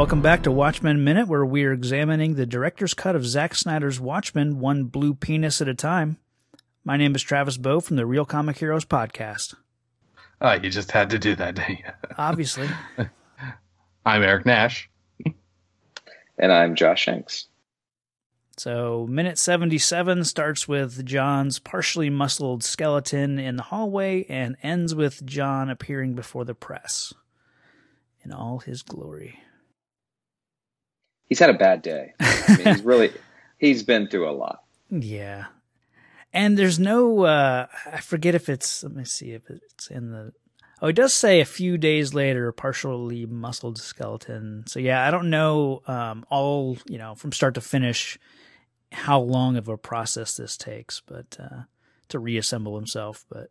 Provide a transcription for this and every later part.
Welcome back to Watchmen Minute, where we are examining the director's cut of Zack Snyder's Watchmen, one blue penis at a time. My name is Travis Bow from the Real Comic Heroes podcast. Oh, you just had to do that, didn't you? Obviously. I'm Eric Nash. And I'm Josh Shanks. So, minute 77 starts with John's partially muscled skeleton in the hallway and ends with John appearing before the press in all his glory. He's had a bad day. I mean, he's really he's been through a lot. Yeah. And there's no uh I forget if it's let me see if it's in the Oh, it does say a few days later, partially muscled skeleton. So yeah, I don't know um, all you know from start to finish how long of a process this takes, but uh, to reassemble himself. But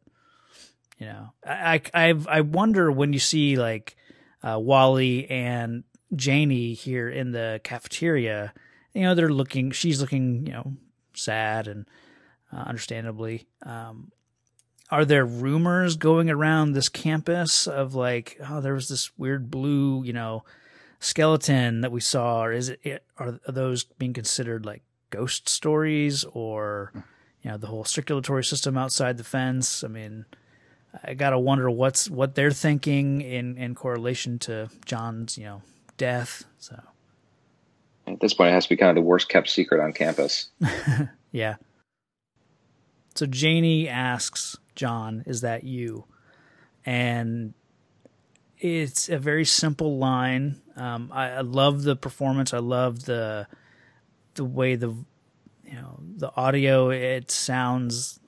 you know, I I I wonder when you see like uh, Wally and Janie here in the cafeteria, you know, they're looking. She's looking, you know, sad and uh, understandably. Um, are there rumors going around this campus of like, oh, there was this weird blue, you know, skeleton that we saw, or is it, are, are those being considered like ghost stories or, you know, the whole circulatory system outside the fence? I mean, I gotta wonder what's what they're thinking in in correlation to John's, you know, death. So at this point, it has to be kind of the worst kept secret on campus. yeah. So Janie asks John, "Is that you?" And it's a very simple line. Um, I, I, love the performance. I love the the way the you know the audio. It sounds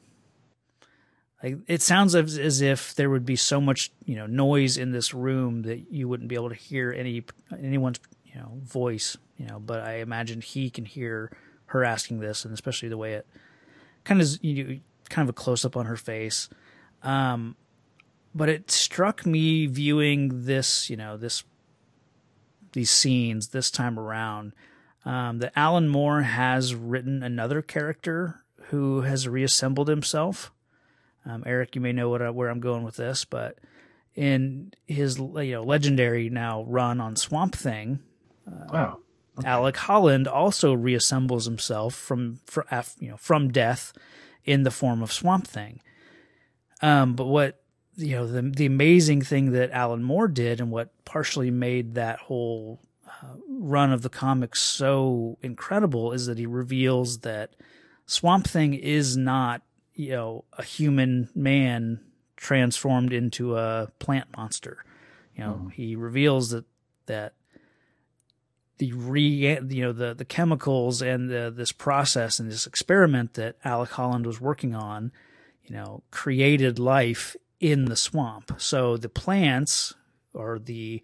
like it sounds as, as if there would be so much you know noise in this room that you wouldn't be able to hear any anyone's you know voice. You know, but I imagine he can hear her asking this, and especially the way it kind of you know, kind of a close up on her face. Um, but it struck me viewing this, you know, this these scenes this time around um, that Alan Moore has written another character who has reassembled himself. Um, Eric, you may know what where I'm going with this, but in his you know legendary now run on Swamp Thing, uh, wow. Okay. Alec Holland also reassembles himself from, from you know from death in the form of Swamp Thing. Um, but what you know the the amazing thing that Alan Moore did, and what partially made that whole uh, run of the comics so incredible, is that he reveals that Swamp Thing is not you know a human man transformed into a plant monster. You know, mm. he reveals that that the re you know the the chemicals and the, this process and this experiment that Alec Holland was working on, you know, created life in the swamp. So the plants or the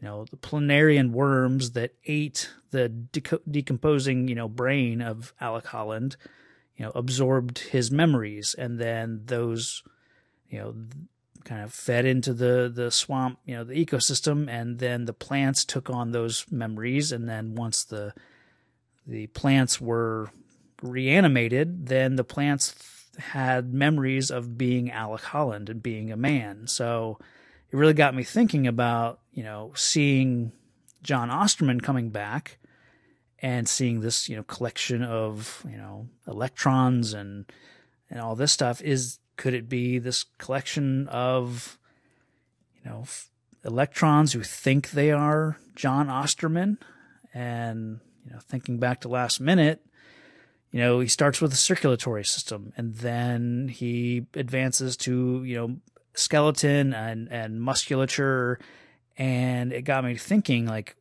you know the planarian worms that ate the decomposing you know brain of Alec Holland, you know, absorbed his memories, and then those you know kind of fed into the the swamp, you know, the ecosystem, and then the plants took on those memories, and then once the the plants were reanimated, then the plants had memories of being Alec Holland and being a man. So it really got me thinking about, you know, seeing John Osterman coming back and seeing this, you know, collection of, you know, electrons and and all this stuff is could it be this collection of, you know, f- electrons who think they are John Osterman? And, you know, thinking back to last minute, you know, he starts with a circulatory system and then he advances to, you know, skeleton and, and musculature. And it got me thinking, like,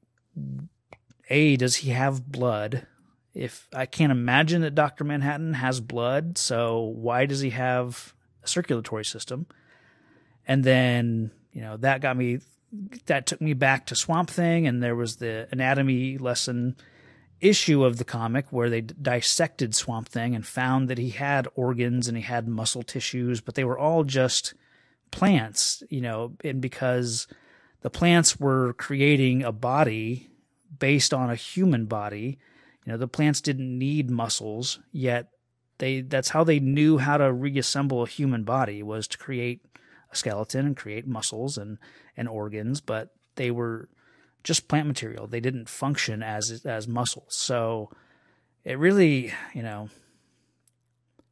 A, does he have blood? If I can't imagine that Dr. Manhattan has blood, so why does he have a circulatory system. And then, you know, that got me, that took me back to Swamp Thing. And there was the anatomy lesson issue of the comic where they dissected Swamp Thing and found that he had organs and he had muscle tissues, but they were all just plants, you know, and because the plants were creating a body based on a human body, you know, the plants didn't need muscles, yet they that's how they knew how to reassemble a human body was to create a skeleton and create muscles and and organs, but they were just plant material. They didn't function as as muscles. So it really, you know,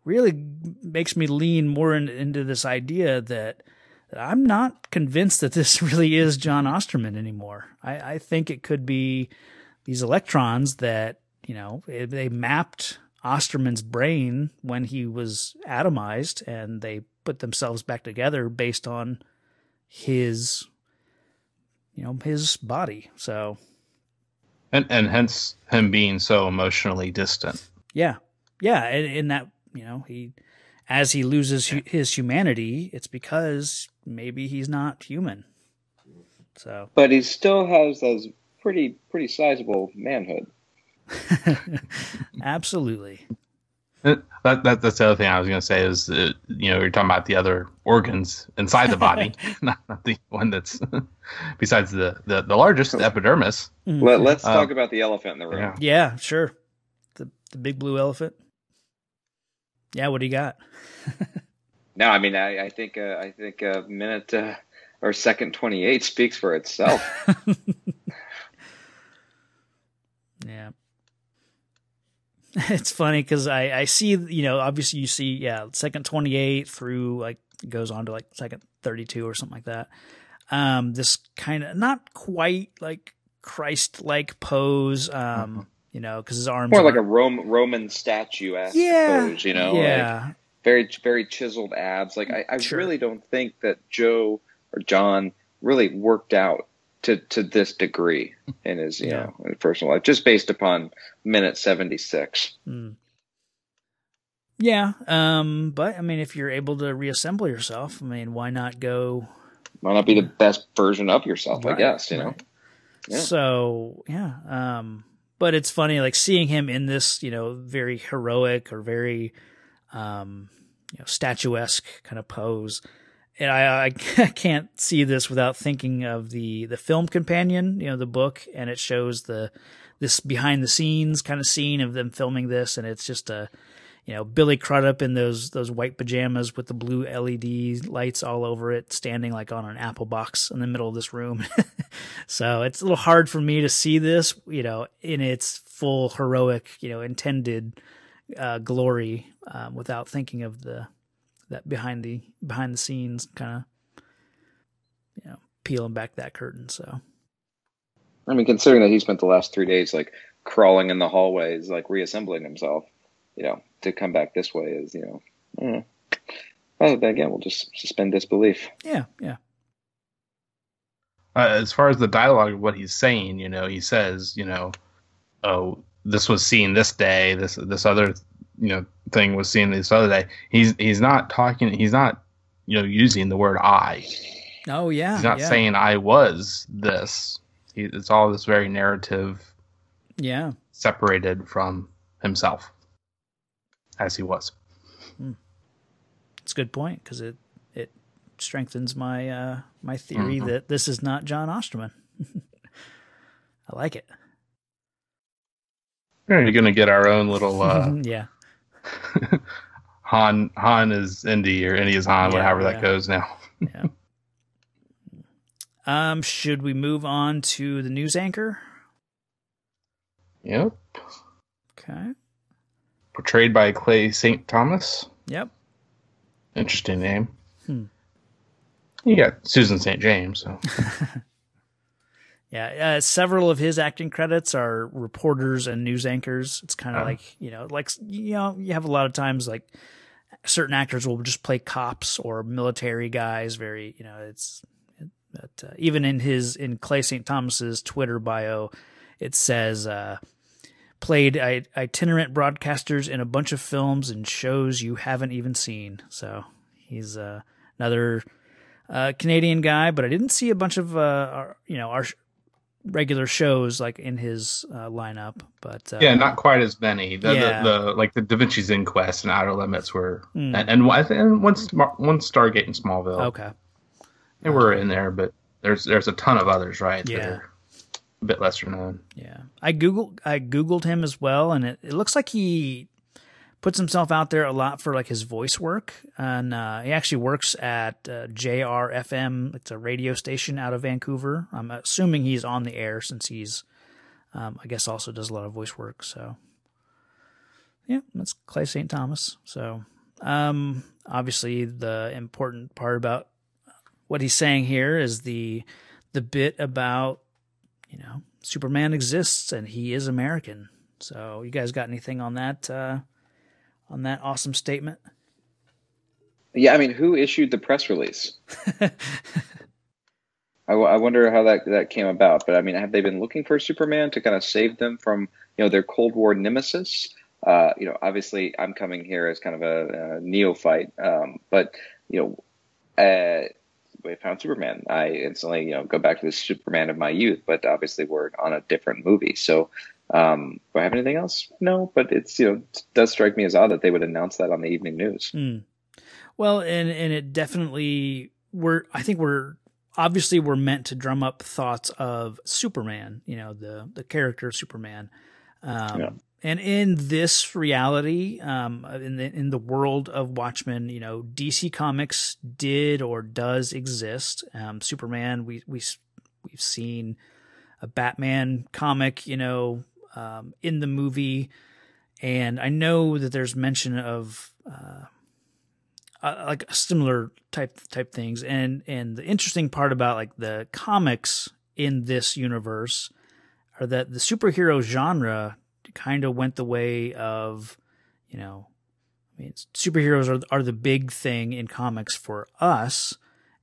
really makes me lean more in, into this idea that I'm not convinced that this really is John Osterman anymore. I, I think it could be these electrons that, you know, eh, they mapped Osterman's brain when he was atomized and they put themselves back together based on his you know his body. So and and hence him being so emotionally distant. yeah yeah. And in that you know he as he loses his humanity it's because maybe he's not human so but he still has those pretty pretty sizable manhood absolutely that, that that's the other thing I was going to say is uh, you know you're talking about the other organs inside the body, not, not, the one that's besides the, the the largest the epidermis. Mm-hmm. Let, us uh, talk about the elephant in the room. Yeah. yeah, sure. The the big blue elephant. Yeah, what do you got? No, I mean I, I think uh, I think a minute uh, or second twenty eight speaks for itself. yeah. it's funny because I, I see, you know, obviously you see, yeah, second 28 through like goes on to like second 32 or something like that. Um, this kind of not quite like Christ like pose, um, mm-hmm. you know, because his arms more like a Rome, Roman statue yeah, pose, you know, yeah, like very, very chiseled abs. Like I, I sure. really don't think that Joe or John really worked out to to this degree in his you yeah. know in personal life, just based upon minute seventy six. Mm. Yeah, um, but I mean, if you're able to reassemble yourself, I mean, why not go? Why not be the best version of yourself? Right, I guess you right. know. Yeah. So yeah, um, but it's funny like seeing him in this, you know, very heroic or very, um, you know, statuesque kind of pose and I, I can't see this without thinking of the the film companion, you know, the book, and it shows the this behind the scenes kind of scene of them filming this, and it's just a you know Billy Crudup in those those white pajamas with the blue LED lights all over it, standing like on an apple box in the middle of this room. so it's a little hard for me to see this, you know, in its full heroic, you know, intended uh, glory um, without thinking of the that behind the behind the scenes kind of you know peeling back that curtain. So, I mean, considering that he spent the last three days like crawling in the hallways, like reassembling himself, you know, to come back this way is you know. Mm. Well, again, we'll just suspend disbelief. Yeah, yeah. Uh, as far as the dialogue of what he's saying, you know, he says, you know, oh, this was seen this day, this this other you know thing was seen this other day. He's he's not talking. He's not you know using the word I. Oh yeah. He's not yeah. saying I was this. He, it's all this very narrative. Yeah. Separated from himself, as he was. Hmm. It's a good point because it it strengthens my uh, my theory mm-hmm. that this is not John Osterman. I like it. We're going to get our own little uh, yeah Han Han is Indy or Indy is Han, yeah, however yeah. that goes now. yeah. Um, should we move on to the news anchor? Yep. Okay. Portrayed by Clay St. Thomas. Yep. Interesting name. Hmm. You got Susan St. James. So. Yeah, uh, several of his acting credits are reporters and news anchors. It's kind of uh like you know, like you know, you have a lot of times like certain actors will just play cops or military guys. Very, you know, it's but uh, even in his in Clay St. Thomas's Twitter bio, it says uh, played itinerant broadcasters in a bunch of films and shows you haven't even seen. So he's uh, another uh, Canadian guy, but I didn't see a bunch of uh, our, you know our regular shows like in his uh, lineup, but uh, yeah, not quite as many. The, yeah. the, the, like the Da Vinci's Inquest and Outer Limits were, mm. and and, and one one Stargate and Smallville. Okay, they were in there, but there's there's a ton of others, right? Yeah, a bit lesser known. Yeah, I googled I googled him as well, and it, it looks like he puts himself out there a lot for like his voice work, and uh, he actually works at uh, JRFM. It's a radio station out of Vancouver. I'm assuming he's on the air since he's, um, I guess, also does a lot of voice work. So, yeah, that's Clay St. Thomas. So, um, obviously, the important part about what he's saying here is the the bit about you know Superman exists and he is American. So, you guys got anything on that? Uh, on that awesome statement? Yeah, I mean, who issued the press release? I, w- I wonder how that that came about. But I mean, have they been looking for Superman to kind of save them from you know their Cold War nemesis? Uh, you know, obviously, I'm coming here as kind of a, a neophyte, um, but you know, uh, we found Superman. I instantly you know go back to the Superman of my youth. But obviously, we're on a different movie, so um, do I have anything else? No, but it's you know it does strike me as odd that they would announce that on the evening news. Mm. Well, and and it definitely we're I think we're obviously we're meant to drum up thoughts of Superman, you know the the character Superman. Um, yeah. And in this reality, um, in the in the world of Watchmen, you know, DC Comics did or does exist. Um, Superman, we we we've seen a Batman comic, you know, um, in the movie, and I know that there's mention of uh, uh, like similar type type things. And and the interesting part about like the comics in this universe are that the superhero genre kind of went the way of, you know, I mean, superheroes are are the big thing in comics for us,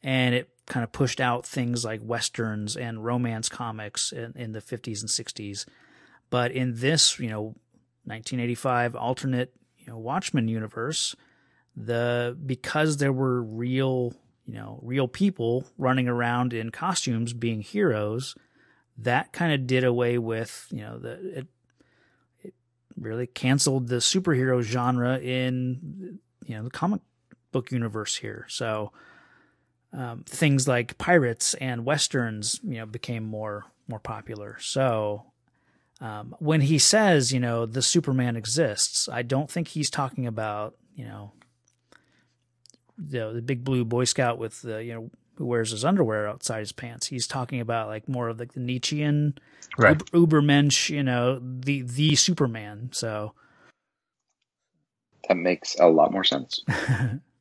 and it kind of pushed out things like westerns and romance comics in, in the 50s and 60s. But in this, you know, 1985 alternate, you know, Watchmen universe, the because there were real, you know, real people running around in costumes being heroes, that kind of did away with, you know, the it, it really canceled the superhero genre in you know the comic book universe here. So um, things like pirates and westerns, you know, became more more popular. So um, when he says, you know, the Superman exists, I don't think he's talking about, you know, the, the big blue Boy Scout with the, you know, who wears his underwear outside his pants. He's talking about like more of like the Nietzschean, right. Uber, Ubermensch, you know, the the Superman. So that makes a lot more sense.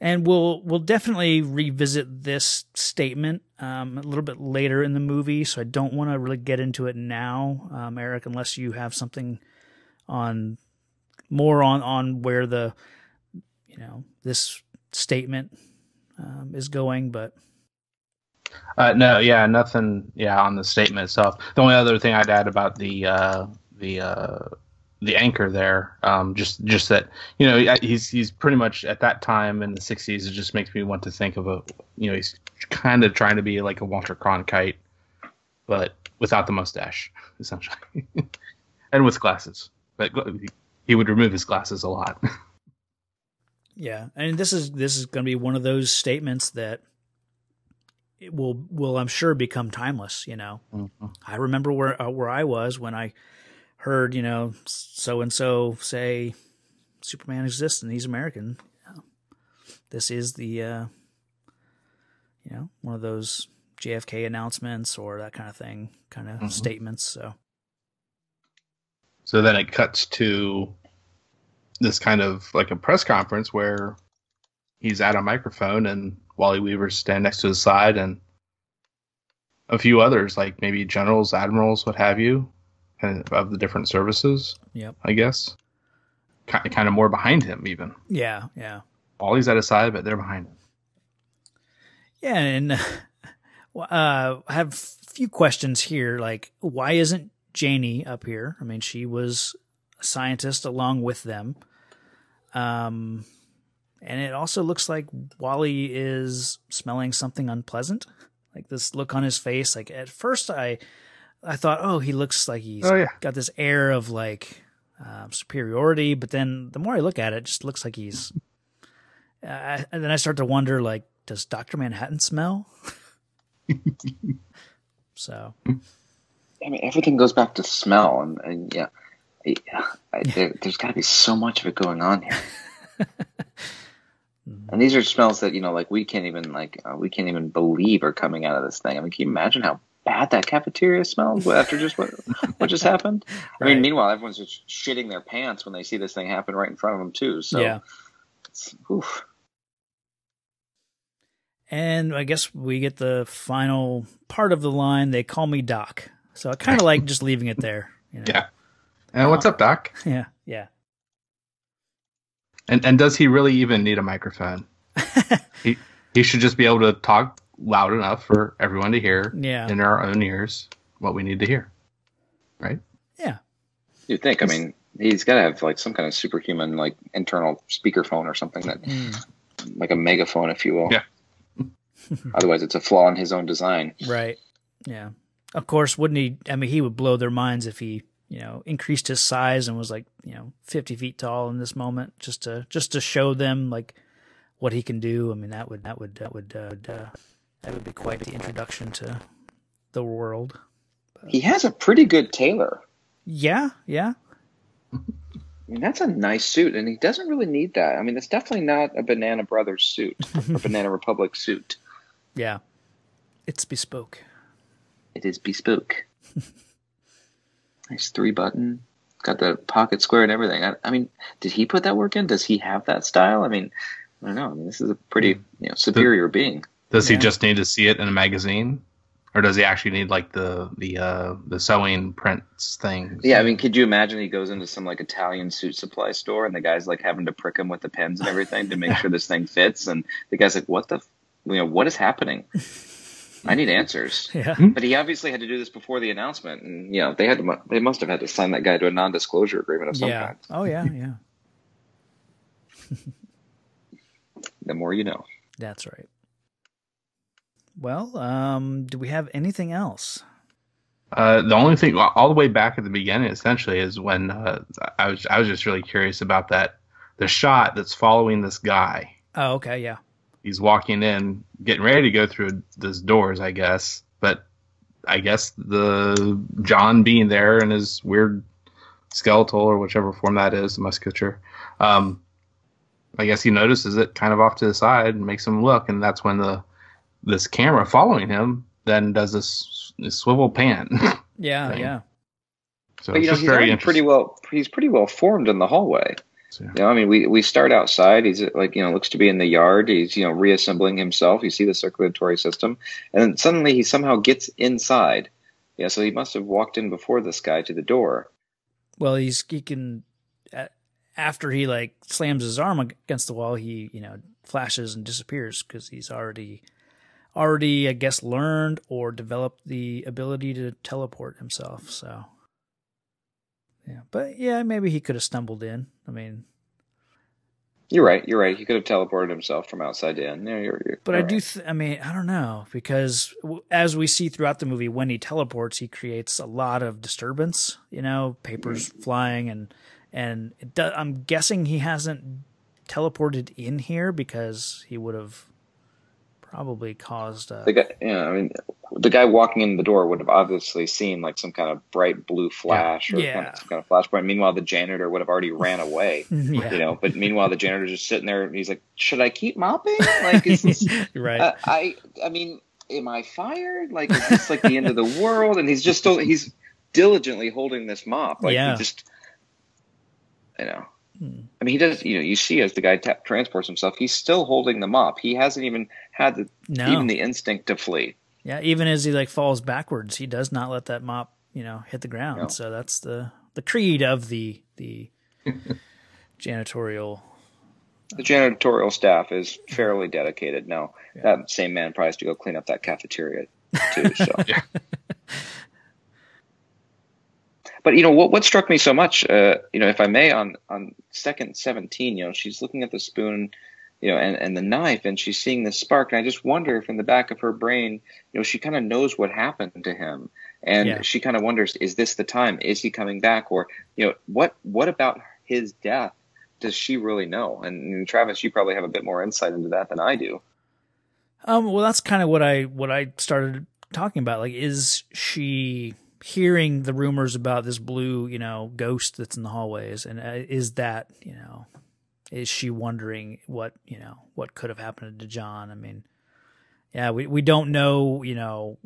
and we'll we'll definitely revisit this statement um, a little bit later in the movie. So I don't want to really get into it now, um, Eric, unless you have something on more on on where the you know this statement um, is going. But uh, no, yeah, nothing. Yeah, on the statement itself. The only other thing I'd add about the uh, the uh, the anchor there. Um, just just that you know he's he's pretty much at that time in the '60s. It just makes me want to think of a you know he's kind of trying to be like a Walter Cronkite, but without the mustache essentially, and with glasses. But he would remove his glasses a lot. yeah, and this is this is going to be one of those statements that it will will I'm sure become timeless. You know, mm-hmm. I remember where uh, where I was when I heard, you know, so and so say Superman exists and he's American. This is the, uh, you know, one of those JFK announcements or that kind of thing, kind of mm-hmm. statements. So, so then it cuts to this kind of like a press conference where he's at a microphone and Wally Weaver's stand next to his side and a few others, like maybe generals, admirals, what have you, of the different services. Yep. I guess. Kind of more behind him, even. Yeah, yeah. Wally's at his side, but they're behind him. Yeah, and uh, I have a few questions here. Like, why isn't Janie up here? I mean, she was a scientist along with them. Um, and it also looks like Wally is smelling something unpleasant. Like this look on his face. Like at first, I I thought, oh, he looks like he's oh, yeah. got this air of like um, superiority, but then the more I look at it, it just looks like he's. Uh, and then I start to wonder, like, does Doctor Manhattan smell? so. I mean, everything goes back to smell, and, and yeah, Yeah, I, there, has got to be so much of it going on here. and these are smells that you know, like we can't even like uh, we can't even believe are coming out of this thing. I mean, can you imagine how bad that cafeteria smells after just what what just happened? Right. I mean, meanwhile, everyone's just shitting their pants when they see this thing happen right in front of them too. So, yeah. And I guess we get the final part of the line. They call me Doc. So I kind of like just leaving it there. You know? Yeah. And what's up, Doc? Yeah, yeah. And and does he really even need a microphone? he he should just be able to talk loud enough for everyone to hear yeah. in our own ears what we need to hear. Right? Yeah. You'd think. I mean, he's got to have like some kind of superhuman like internal speakerphone or something that mm. like a megaphone if you will. Yeah. Otherwise it's a flaw in his own design. Right. Yeah. Of course, wouldn't he I mean he would blow their minds if he you know increased his size and was like you know 50 feet tall in this moment just to just to show them like what he can do i mean that would that would that would uh, uh, that would be quite the introduction to the world but, he has a pretty good tailor yeah yeah I mean, that's a nice suit, and he doesn't really need that. I mean, it's definitely not a Banana Brothers suit or Banana Republic suit. Yeah, it's bespoke. It is bespoke. Nice three button. Got the pocket square and everything. I, I, mean, did he put that work in? Does he have that style? I mean, I don't know. I mean, this is a pretty hmm. you know superior does, being. Does yeah. he just need to see it in a magazine? Or does he actually need like the the uh, the sewing prints thing? Yeah, I mean, could you imagine he goes into some like Italian suit supply store and the guy's like having to prick him with the pens and everything to make sure this thing fits, and the guy's like, "What the, you know, what is happening?" I need answers. Yeah. Hmm? But he obviously had to do this before the announcement, and you know they had to, they must have had to sign that guy to a non-disclosure agreement of some yeah. kind. Oh yeah, yeah. the more you know. That's right. Well, um, do we have anything else? Uh, the only thing, all the way back at the beginning, essentially, is when uh, I was I was just really curious about that the shot that's following this guy. Oh, okay, yeah he's walking in, getting ready to go through those doors, I guess. But I guess the John being there in his weird skeletal or whichever form that is, musculature. Um, I guess he notices it kind of off to the side and makes him look, and that's when the this camera following him then does this, this swivel pan. yeah, thing. yeah. So but, you know, he's pretty well. He's pretty well formed in the hallway. So. You know, I mean, we, we start outside. He's like, you know, looks to be in the yard. He's, you know, reassembling himself. You see the circulatory system. And then suddenly he somehow gets inside. Yeah, so he must have walked in before this guy to the door. Well, he's, he can, after he like slams his arm against the wall, he, you know, flashes and disappears because he's already, already, I guess, learned or developed the ability to teleport himself. So yeah, but yeah, maybe he could have stumbled in. I mean, you're right. You're right. He could have teleported himself from outside in. Yeah, you're, you're, but I right. do. Th- I mean, I don't know because as we see throughout the movie, when he teleports, he creates a lot of disturbance. You know, papers mm-hmm. flying and and do- I'm guessing he hasn't teleported in here because he would have probably caused. A, the guy, yeah, I mean, the guy walking in the door would have obviously seen like some kind of bright blue flash or yeah. kind of, some kind of flashpoint. Meanwhile, the janitor would have already ran away. yeah. You know, but meanwhile, the janitor's just sitting there. and He's like, "Should I keep mopping? Like, is this right? Uh, I, I mean, am I fired? Like, is this like the end of the world? And he's just still he's diligently holding this mop. Like, yeah. just, you know. I mean, he does. You know, you see as the guy t- transports himself, he's still holding the mop. He hasn't even had the, no. even the instinct to flee. Yeah, even as he like falls backwards, he does not let that mop, you know, hit the ground. No. So that's the the creed of the the janitorial. Uh, the janitorial staff is fairly dedicated. Now yeah. that same man probably has to go clean up that cafeteria too. So. yeah. But you know what? What struck me so much, uh, you know, if I may, on on second seventeen, you know, she's looking at the spoon, you know, and, and the knife, and she's seeing this spark, and I just wonder if in the back of her brain, you know, she kind of knows what happened to him, and yeah. she kind of wonders, is this the time? Is he coming back, or you know, what what about his death? Does she really know? And, and Travis, you probably have a bit more insight into that than I do. Um, well, that's kind of what I what I started talking about. Like, is she hearing the rumors about this blue, you know, ghost that's in the hallways, and uh, is that, you know, is she wondering what, you know, what could have happened to John? I mean, yeah, we we don't know, you know,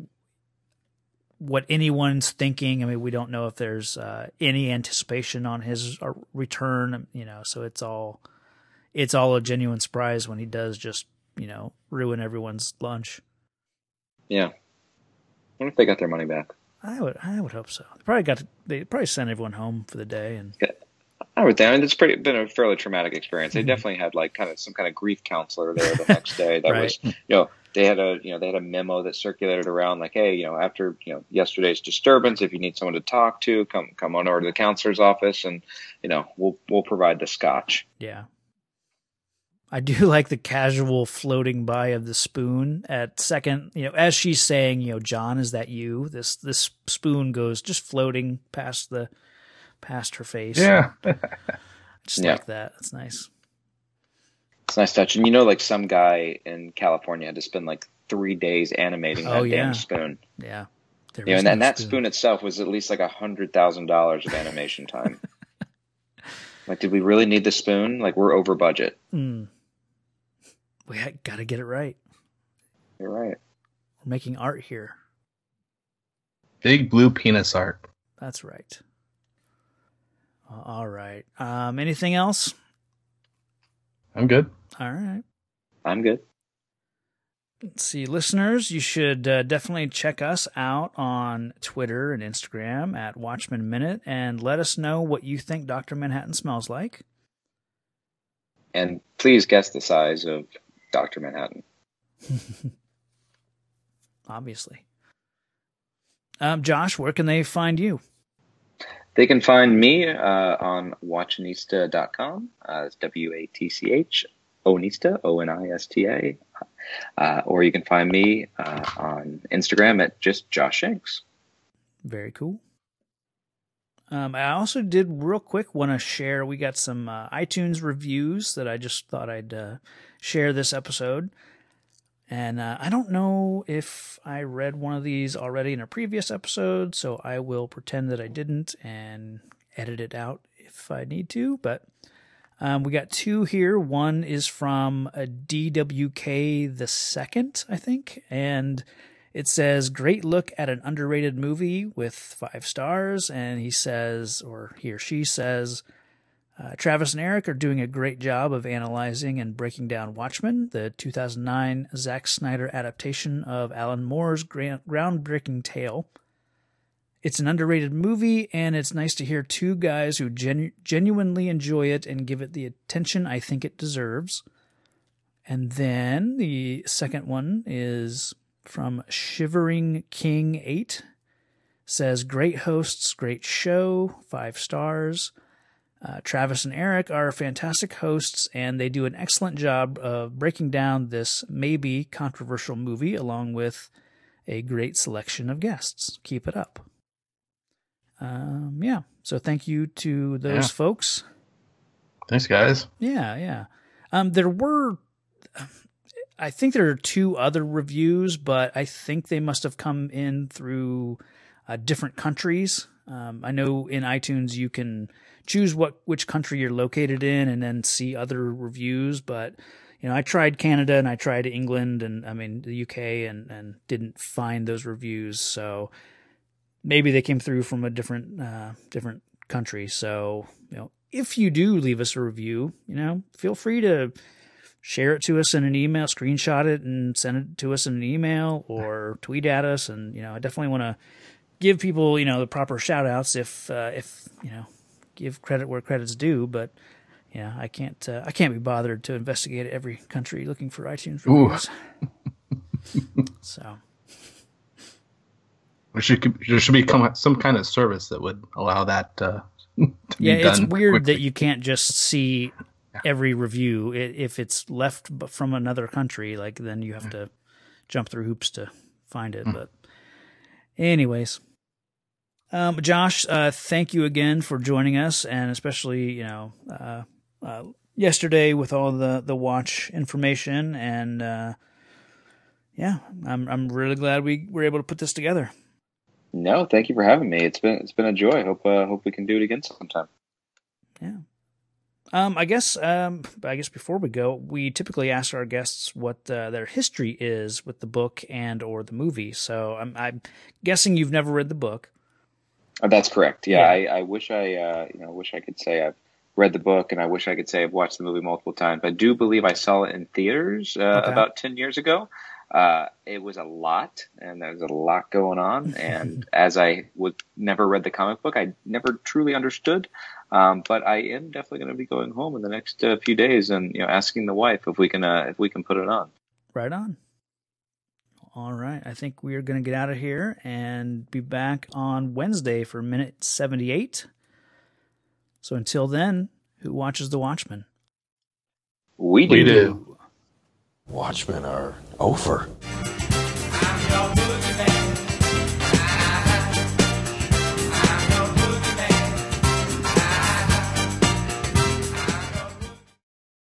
what anyone's thinking. I mean, we don't know if there's uh, any anticipation on his uh, return, you know, so it's all it's all a genuine surprise when he does just, you know, ruin everyone's lunch. Yeah. I wonder if they got their money back. I would, I would hope so. They probably got, to, they probably sent everyone home for the day, and yeah. I would think. I mean, it's pretty been a fairly traumatic experience. They mm-hmm. definitely had like kind of some kind of grief counselor there the next day. That right. was, you know, they had a, you know, they had a memo that circulated around like, hey, you know, after you know yesterday's disturbance, if you need someone to talk to, come come on over to the counselor's office, and you know, we'll we'll provide the scotch. Yeah. I do like the casual floating by of the spoon at second, you know, as she's saying, you know, John, is that you? This this spoon goes just floating past the past her face. Yeah. just yeah. like that. That's nice. It's nice touch. And you know, like some guy in California had to spend like three days animating that oh, yeah. damn spoon. Yeah. There yeah, and, no and that spoon. spoon itself was at least like a hundred thousand dollars of animation time. like, did we really need the spoon? Like, we're over budget. Mm we got to get it right. You're right. We're making art here. Big blue penis art. That's right. All right. Um, anything else? I'm good. All right. I'm good. Let's see, listeners, you should uh, definitely check us out on Twitter and Instagram at Watchmen Minute and let us know what you think Dr. Manhattan smells like. And please guess the size of Dr. Manhattan. Obviously. Um, Josh, where can they find you? They can find me uh, on watchonista.com. Uh, it's W A T C H, Onista, O N I S T A. Uh, or you can find me uh, on Instagram at just Josh Shanks. Very cool. Um, I also did real quick want to share. We got some uh, iTunes reviews that I just thought I'd uh, share this episode. And uh, I don't know if I read one of these already in a previous episode, so I will pretend that I didn't and edit it out if I need to. But um, we got two here. One is from a DWK the second, I think, and it says, Great look at an underrated movie with five stars. And he says, or he or she says, uh, Travis and Eric are doing a great job of analyzing and breaking down Watchmen, the 2009 Zack Snyder adaptation of Alan Moore's groundbreaking tale. It's an underrated movie, and it's nice to hear two guys who genu- genuinely enjoy it and give it the attention I think it deserves. And then the second one is from Shivering King 8 says great hosts, great show, 5 stars. Uh, Travis and Eric are fantastic hosts, and they do an excellent job of breaking down this maybe controversial movie along with a great selection of guests. Keep it up. Um, yeah. So thank you to those yeah. folks. Thanks, guys. Yeah, yeah. Um, there were I think there are two other reviews, but I think they must have come in through uh, different countries. Um, I know in iTunes you can choose what which country you're located in and then see other reviews, but you know I tried Canada and I tried England and I mean the UK and and didn't find those reviews. So maybe they came through from a different uh, different country. So you know if you do leave us a review, you know feel free to share it to us in an email, screenshot it and send it to us in an email or tweet at us. And, you know, I definitely want to give people, you know, the proper shout outs if, uh, if, you know, give credit where credit's due. But, yeah, I can't, uh, I can't be bothered to investigate every country looking for iTunes reviews. so. There should, there should be some kind of service that would allow that uh, yeah, it's weird quickly. that you can't just see every review. If it's left from another country, like then you have to jump through hoops to find it. Mm. But, anyways, um, Josh, uh, thank you again for joining us, and especially you know uh, uh, yesterday with all the the watch information, and uh, yeah, I'm I'm really glad we were able to put this together. No, thank you for having me. It's been it's been a joy. Hope uh, hope we can do it again sometime. Yeah. Um, I guess um, I guess before we go, we typically ask our guests what uh, their history is with the book and or the movie. So I'm, I'm guessing you've never read the book. Oh, that's correct. Yeah, yeah. I, I, wish I uh, you know wish I could say I've read the book, and I wish I could say I've watched the movie multiple times. I do believe I saw it in theaters uh, okay. about ten years ago. Uh, it was a lot, and there was a lot going on. And as I would never read the comic book, I never truly understood. Um, but I am definitely going to be going home in the next uh, few days, and you know, asking the wife if we can uh, if we can put it on. Right on. All right, I think we are going to get out of here and be back on Wednesday for minute seventy-eight. So until then, who watches The Watchmen? We do. We do. Watchmen are over.